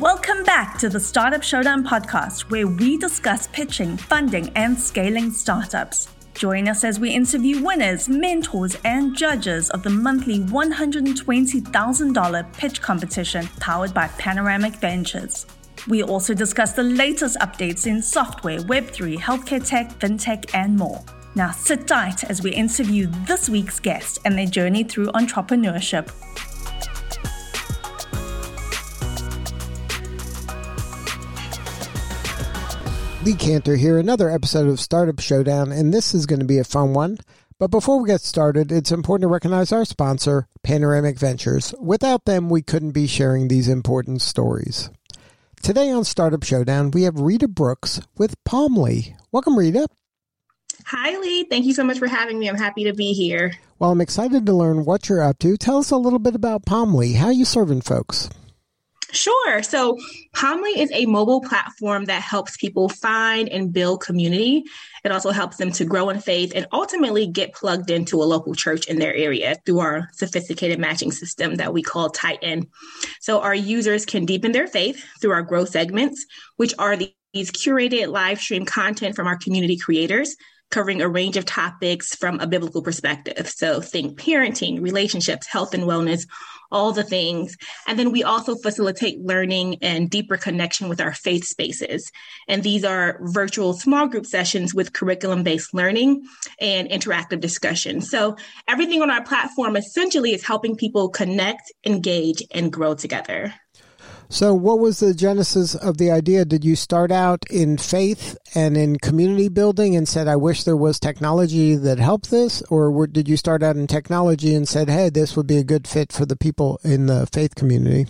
Welcome back to the Startup Showdown podcast, where we discuss pitching, funding, and scaling startups. Join us as we interview winners, mentors, and judges of the monthly $120,000 pitch competition powered by Panoramic Ventures. We also discuss the latest updates in software, Web3, healthcare tech, fintech, and more. Now sit tight as we interview this week's guest and their journey through entrepreneurship. Lee Kantor here, another episode of Startup Showdown, and this is going to be a fun one. But before we get started, it's important to recognize our sponsor, Panoramic Ventures. Without them, we couldn't be sharing these important stories. Today on Startup Showdown, we have Rita Brooks with Palmly. Welcome, Rita. Hi, Lee. Thank you so much for having me. I'm happy to be here. Well, I'm excited to learn what you're up to. Tell us a little bit about Palmly. How are you serving folks? Sure. So, Palmly is a mobile platform that helps people find and build community. It also helps them to grow in faith and ultimately get plugged into a local church in their area through our sophisticated matching system that we call Tighten. So, our users can deepen their faith through our growth segments, which are these curated live stream content from our community creators covering a range of topics from a biblical perspective. So think parenting, relationships, health and wellness, all the things. And then we also facilitate learning and deeper connection with our faith spaces. And these are virtual small group sessions with curriculum based learning and interactive discussion. So everything on our platform essentially is helping people connect, engage, and grow together. So, what was the genesis of the idea? Did you start out in faith and in community building and said, I wish there was technology that helped this? Or did you start out in technology and said, hey, this would be a good fit for the people in the faith community?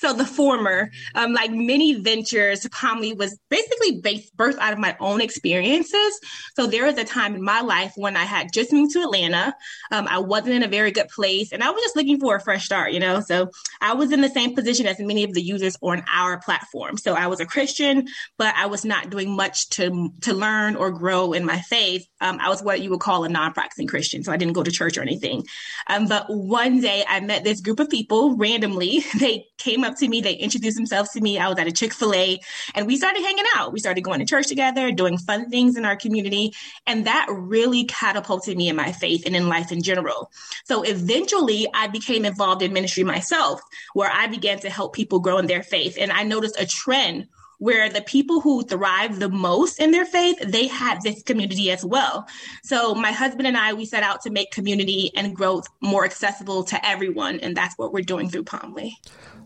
So the former, um, like many ventures, Palmly was basically based birth out of my own experiences. So there was a time in my life when I had just moved to Atlanta. Um, I wasn't in a very good place, and I was just looking for a fresh start. You know, so I was in the same position as many of the users on our platform. So I was a Christian, but I was not doing much to to learn or grow in my faith. Um, I was what you would call a non-practicing Christian, so I didn't go to church or anything. Um, but one day I met this group of people randomly. They came up to me, they introduced themselves to me. I was at a Chick fil A and we started hanging out. We started going to church together, doing fun things in our community. And that really catapulted me in my faith and in life in general. So eventually I became involved in ministry myself, where I began to help people grow in their faith. And I noticed a trend where the people who thrive the most in their faith, they had this community as well. So my husband and I, we set out to make community and growth more accessible to everyone. And that's what we're doing through Palmly.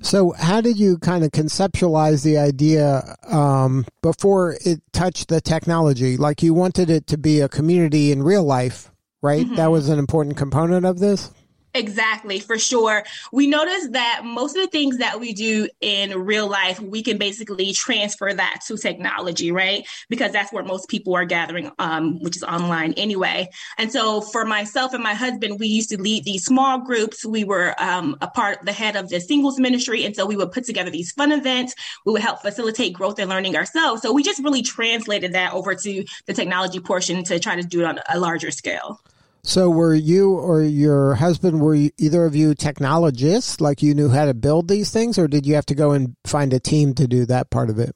So, how did you kind of conceptualize the idea um, before it touched the technology? Like you wanted it to be a community in real life, right? Mm-hmm. That was an important component of this. Exactly, for sure. We notice that most of the things that we do in real life, we can basically transfer that to technology, right? Because that's where most people are gathering, um, which is online anyway. And so for myself and my husband, we used to lead these small groups. We were um, a part, the head of the singles ministry. And so we would put together these fun events. We would help facilitate growth and learning ourselves. So we just really translated that over to the technology portion to try to do it on a larger scale. So, were you or your husband, were you, either of you technologists, like you knew how to build these things, or did you have to go and find a team to do that part of it?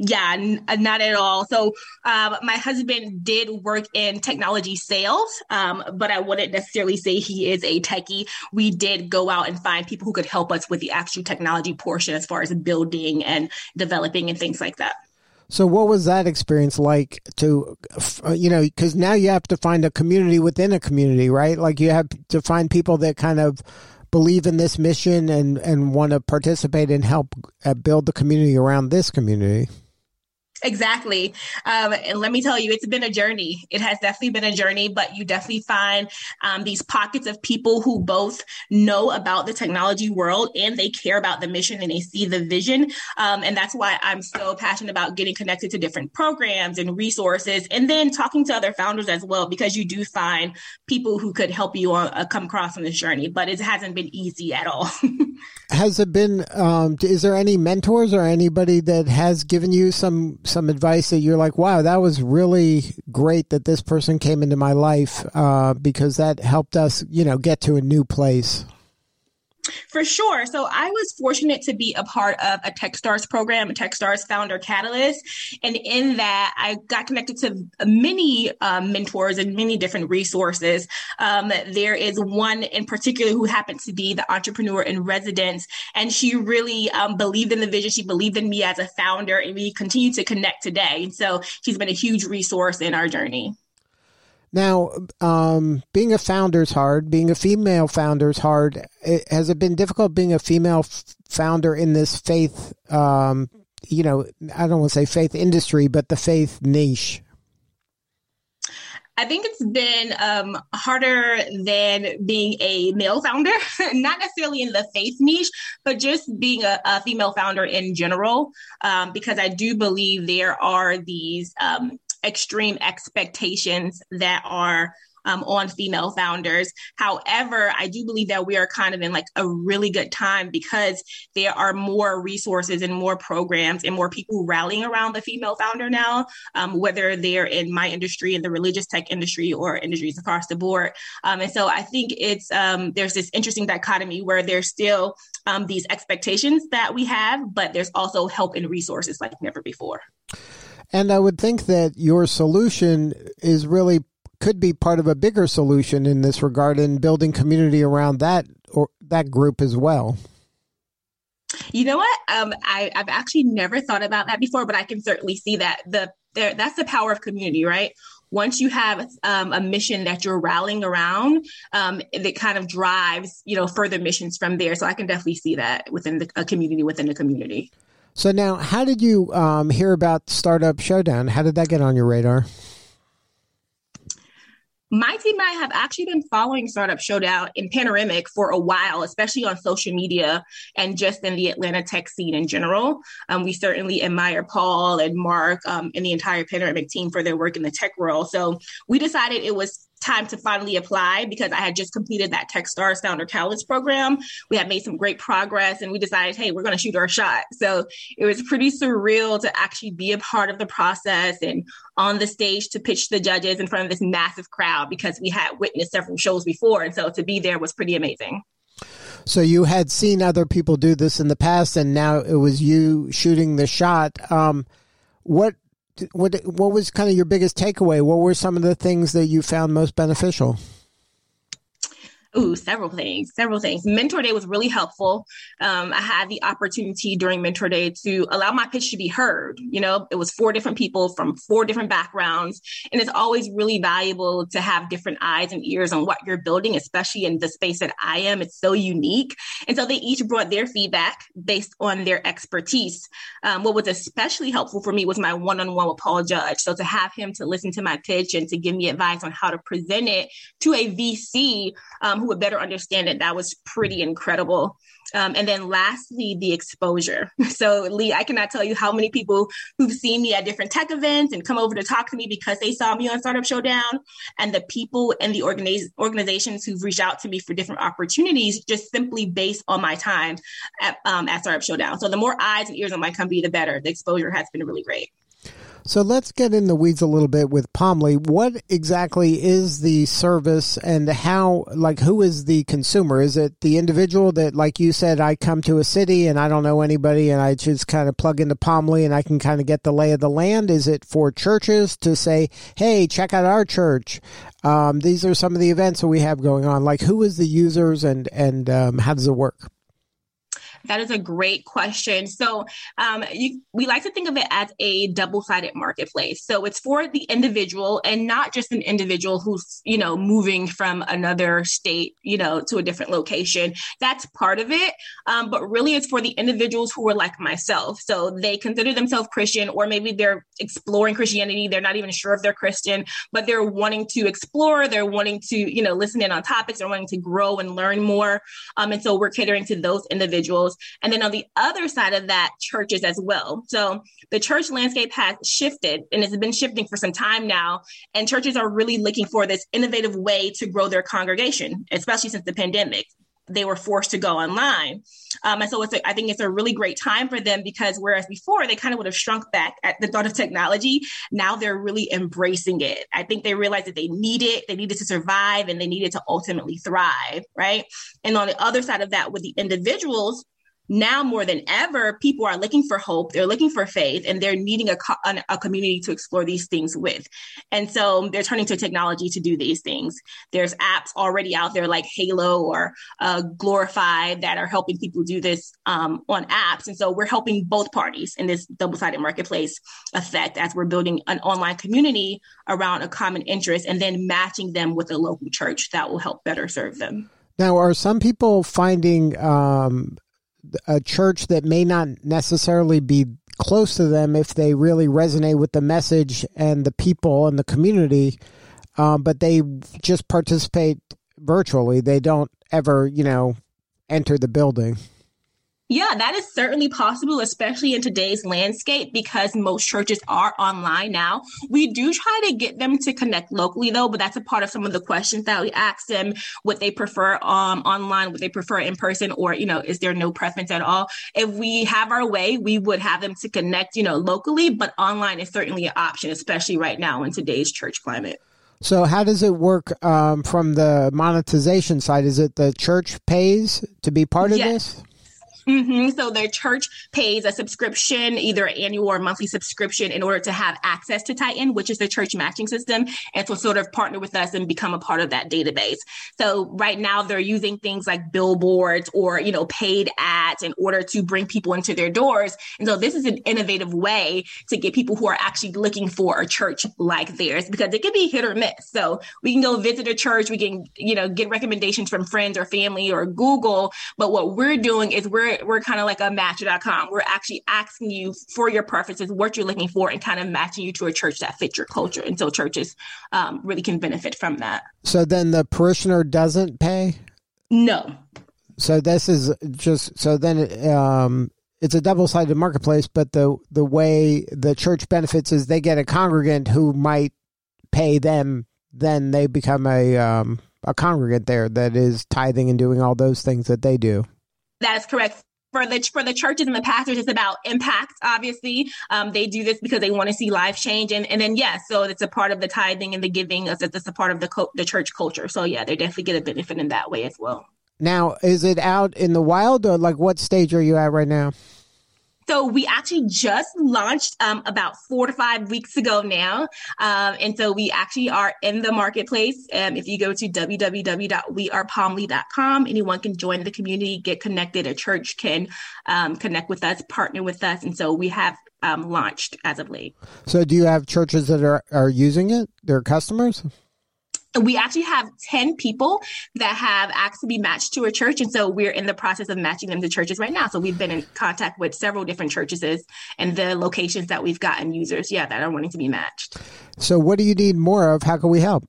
Yeah, n- uh, not at all. So, um, my husband did work in technology sales, um, but I wouldn't necessarily say he is a techie. We did go out and find people who could help us with the actual technology portion as far as building and developing and things like that. So, what was that experience like to, uh, you know, because now you have to find a community within a community, right? Like you have to find people that kind of believe in this mission and, and want to participate and help uh, build the community around this community. Exactly. Um, and let me tell you, it's been a journey. It has definitely been a journey, but you definitely find um, these pockets of people who both know about the technology world and they care about the mission and they see the vision. Um, and that's why I'm so passionate about getting connected to different programs and resources and then talking to other founders as well, because you do find people who could help you on, uh, come across on this journey, but it hasn't been easy at all. has it been, um, is there any mentors or anybody that has given you some some advice that you're like, wow, that was really great that this person came into my life uh, because that helped us, you know, get to a new place? For sure. So I was fortunate to be a part of a Techstars program, Techstars Founder Catalyst. And in that, I got connected to many um, mentors and many different resources. Um, there is one in particular who happens to be the entrepreneur in residence. And she really um, believed in the vision. She believed in me as a founder. And we continue to connect today. And so she's been a huge resource in our journey. Now, um, being a founder is hard. Being a female founder is hard. It, has it been difficult being a female f- founder in this faith? Um, you know, I don't want to say faith industry, but the faith niche. I think it's been um, harder than being a male founder, not necessarily in the faith niche, but just being a, a female founder in general, um, because I do believe there are these um, extreme expectations that are um, on female founders. However, I do believe that we are kind of in like a really good time because there are more resources and more programs and more people rallying around the female founder now, um, whether they're in my industry, in the religious tech industry, or industries across the board. Um, and so I think it's um, there's this interesting dichotomy where there's still um, these expectations that we have, but there's also help and resources like never before. And I would think that your solution is really could be part of a bigger solution in this regard in building community around that or that group as well. You know what? Um, I, have actually never thought about that before, but I can certainly see that the there, that's the power of community, right? Once you have um, a mission that you're rallying around, um, that kind of drives you know further missions from there. So I can definitely see that within the, a community within the community. So now, how did you um, hear about Startup Showdown? How did that get on your radar? my team and I have actually been following Startup Showdown in Panoramic for a while, especially on social media and just in the Atlanta tech scene in general. Um, we certainly admire Paul and Mark um, and the entire Panoramic team for their work in the tech world. So we decided it was time to finally apply because I had just completed that Techstars Founder Catalyst program. We had made some great progress and we decided, hey, we're going to shoot our shot. So it was pretty surreal to actually be a part of the process and on the stage to pitch the judges in front of this massive crowd because we had witnessed several shows before. And so to be there was pretty amazing. So you had seen other people do this in the past, and now it was you shooting the shot. Um, what what what was kind of your biggest takeaway? What were some of the things that you found most beneficial? Ooh, several things, several things. Mentor Day was really helpful. Um, I had the opportunity during Mentor Day to allow my pitch to be heard. You know, it was four different people from four different backgrounds. And it's always really valuable to have different eyes and ears on what you're building, especially in the space that I am. It's so unique. And so they each brought their feedback based on their expertise. Um, what was especially helpful for me was my one on one with Paul Judge. So to have him to listen to my pitch and to give me advice on how to present it to a VC. Um, who would better understand it. That was pretty incredible. Um, and then lastly, the exposure. So, Lee, I cannot tell you how many people who've seen me at different tech events and come over to talk to me because they saw me on Startup Showdown, and the people and the organiz- organizations who've reached out to me for different opportunities just simply based on my time at, um, at Startup Showdown. So, the more eyes and ears on my company, the better. The exposure has been really great. So let's get in the weeds a little bit with Palmly. What exactly is the service and how, like, who is the consumer? Is it the individual that, like you said, I come to a city and I don't know anybody and I just kind of plug into Palmly and I can kind of get the lay of the land? Is it for churches to say, hey, check out our church? Um, these are some of the events that we have going on. Like, who is the users and, and um, how does it work? That is a great question. So um, you, we like to think of it as a double-sided marketplace. So it's for the individual and not just an individual who's you know moving from another state, you know, to a different location. That's part of it, um, but really it's for the individuals who are like myself. So they consider themselves Christian, or maybe they're exploring Christianity. They're not even sure if they're Christian, but they're wanting to explore. They're wanting to you know listen in on topics. They're wanting to grow and learn more. Um, and so we're catering to those individuals and then on the other side of that, churches as well. So the church landscape has shifted and it's been shifting for some time now. And churches are really looking for this innovative way to grow their congregation, especially since the pandemic they were forced to go online. Um, and so it's a, I think it's a really great time for them because whereas before they kind of would have shrunk back at the thought of technology, now they're really embracing it. I think they realized that they need it, they needed to survive, and they needed to ultimately thrive, right? And on the other side of that, with the individuals, now more than ever, people are looking for hope, they're looking for faith, and they're needing a, co- a community to explore these things with. And so they're turning to technology to do these things. There's apps already out there like Halo or uh, Glorify that are helping people do this um, on apps. And so we're helping both parties in this double sided marketplace effect as we're building an online community around a common interest and then matching them with a local church that will help better serve them. Now, are some people finding um, a church that may not necessarily be close to them if they really resonate with the message and the people and the community, um, but they just participate virtually. They don't ever, you know, enter the building. Yeah, that is certainly possible, especially in today's landscape because most churches are online now. We do try to get them to connect locally though, but that's a part of some of the questions that we ask them what they prefer um, online, what they prefer in person, or, you know, is there no preference at all? If we have our way, we would have them to connect, you know, locally, but online is certainly an option, especially right now in today's church climate. So, how does it work um, from the monetization side? Is it the church pays to be part of yes. this? Mm-hmm. So their church pays a subscription, either annual or monthly subscription, in order to have access to Titan, which is the church matching system, and to sort of partner with us and become a part of that database. So right now they're using things like billboards or you know paid ads in order to bring people into their doors. And so this is an innovative way to get people who are actually looking for a church like theirs because it can be hit or miss. So we can go visit a church, we can you know get recommendations from friends or family or Google, but what we're doing is we're we're kind of like a match.com. We're actually asking you for your preferences, what you're looking for, and kind of matching you to a church that fits your culture. And so churches um, really can benefit from that. So then the parishioner doesn't pay? No. So this is just so then it, um, it's a double-sided marketplace, but the the way the church benefits is they get a congregant who might pay them, then they become a um, a congregant there that is tithing and doing all those things that they do. That is correct for the for the churches and the pastors, it's about impact. Obviously, um, they do this because they want to see life change, and and then yes, yeah, so it's a part of the tithing and the giving. It's, it's a part of the co- the church culture. So yeah, they definitely get a benefit in that way as well. Now, is it out in the wild, or like what stage are you at right now? So we actually just launched um, about four to five weeks ago now. Um, and so we actually are in the marketplace. Um, if you go to www.wearepalmly.com, anyone can join the community, get connected. A church can um, connect with us, partner with us. And so we have um, launched as of late. So do you have churches that are, are using it? They're customers? We actually have 10 people that have asked to be matched to a church. And so we're in the process of matching them to churches right now. So we've been in contact with several different churches and the locations that we've gotten users, yeah, that are wanting to be matched. So what do you need more of? How can we help?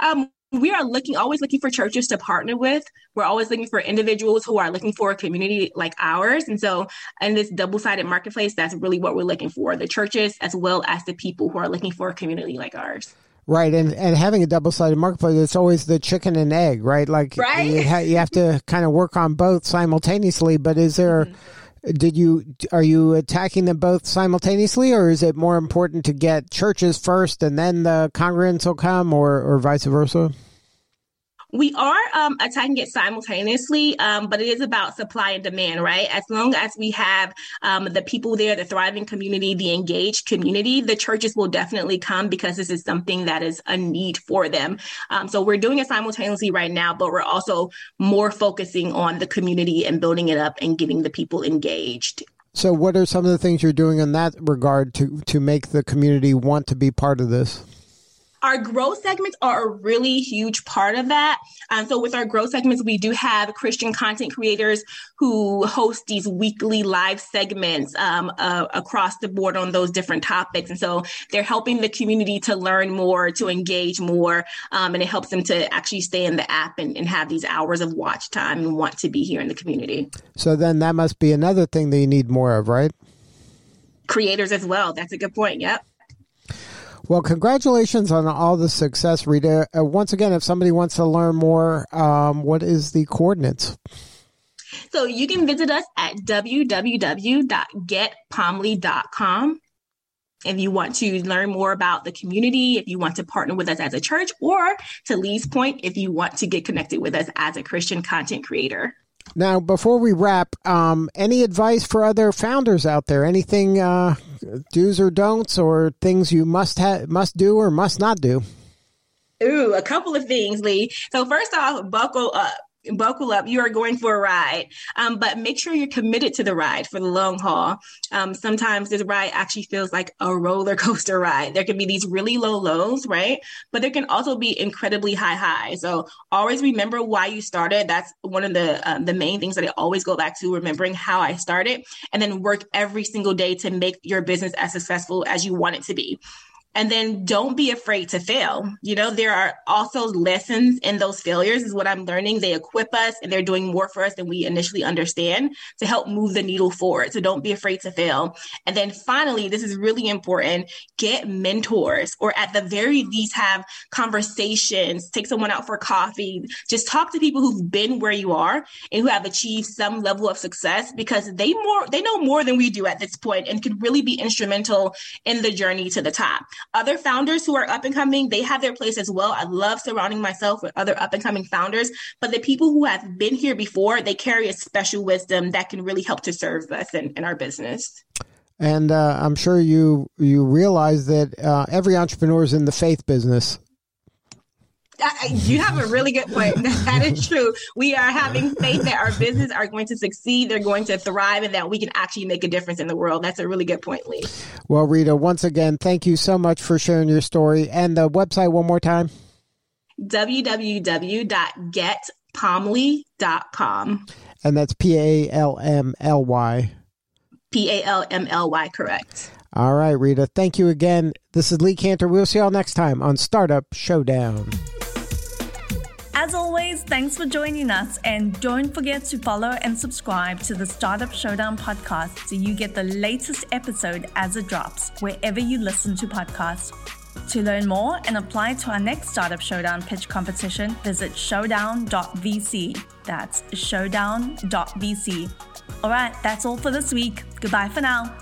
Um, we are looking always looking for churches to partner with we're always looking for individuals who are looking for a community like ours and so in this double-sided marketplace that's really what we're looking for the churches as well as the people who are looking for a community like ours Right, and and having a double sided marketplace, it's always the chicken and egg, right? Like right? You, ha- you have to kind of work on both simultaneously. But is there? Mm-hmm. Did you are you attacking them both simultaneously, or is it more important to get churches first and then the congregants will come, or or vice versa? We are um, attacking it simultaneously, um, but it is about supply and demand, right? As long as we have um, the people there, the thriving community, the engaged community, the churches will definitely come because this is something that is a need for them. Um, so we're doing it simultaneously right now, but we're also more focusing on the community and building it up and getting the people engaged. So, what are some of the things you're doing in that regard to to make the community want to be part of this? Our growth segments are a really huge part of that. Um, so, with our growth segments, we do have Christian content creators who host these weekly live segments um, uh, across the board on those different topics. And so, they're helping the community to learn more, to engage more, um, and it helps them to actually stay in the app and, and have these hours of watch time and want to be here in the community. So, then that must be another thing that you need more of, right? Creators as well. That's a good point. Yep. Well, congratulations on all the success, Rita. Uh, once again, if somebody wants to learn more, um, what is the coordinates? So you can visit us at www.getpalmly.com if you want to learn more about the community, if you want to partner with us as a church, or to Lee's point, if you want to get connected with us as a Christian content creator. Now, before we wrap, um, any advice for other founders out there? Anything uh, do's or don'ts, or things you must ha- must do or must not do? Ooh, a couple of things, Lee. So first off, buckle up buckle up. You are going for a ride. Um, but make sure you're committed to the ride for the long haul. Um, sometimes this ride actually feels like a roller coaster ride. There can be these really low lows right? But there can also be incredibly high highs. So always remember why you started. That's one of the um, the main things that i always go back to remembering how i started and then work every single day to make your business as successful as you want it to be and then don't be afraid to fail. You know, there are also lessons in those failures, is what I'm learning. They equip us and they're doing more for us than we initially understand to help move the needle forward. So don't be afraid to fail. And then finally, this is really important get mentors, or at the very least, have conversations, take someone out for coffee, just talk to people who've been where you are and who have achieved some level of success because they more they know more than we do at this point and can really be instrumental in the journey to the top. Other founders who are up and coming, they have their place as well. I love surrounding myself with other up and coming founders, but the people who have been here before, they carry a special wisdom that can really help to serve us in, in our business. And uh, I'm sure you you realize that uh, every entrepreneur is in the faith business you have a really good point. that is true. We are having faith that our business are going to succeed, they're going to thrive, and that we can actually make a difference in the world. That's a really good point, Lee. Well, Rita, once again, thank you so much for sharing your story and the website one more time www.getpalmly.com. And that's P A L M L Y. P A L M L Y, correct. All right, Rita. Thank you again. This is Lee Kantor. We'll see y'all next time on Startup Showdown. As always, thanks for joining us, and don't forget to follow and subscribe to the Startup Showdown podcast so you get the latest episode as it drops wherever you listen to podcasts. To learn more and apply to our next Startup Showdown pitch competition, visit showdown.vc. That's showdown.vc. All right, that's all for this week. Goodbye for now.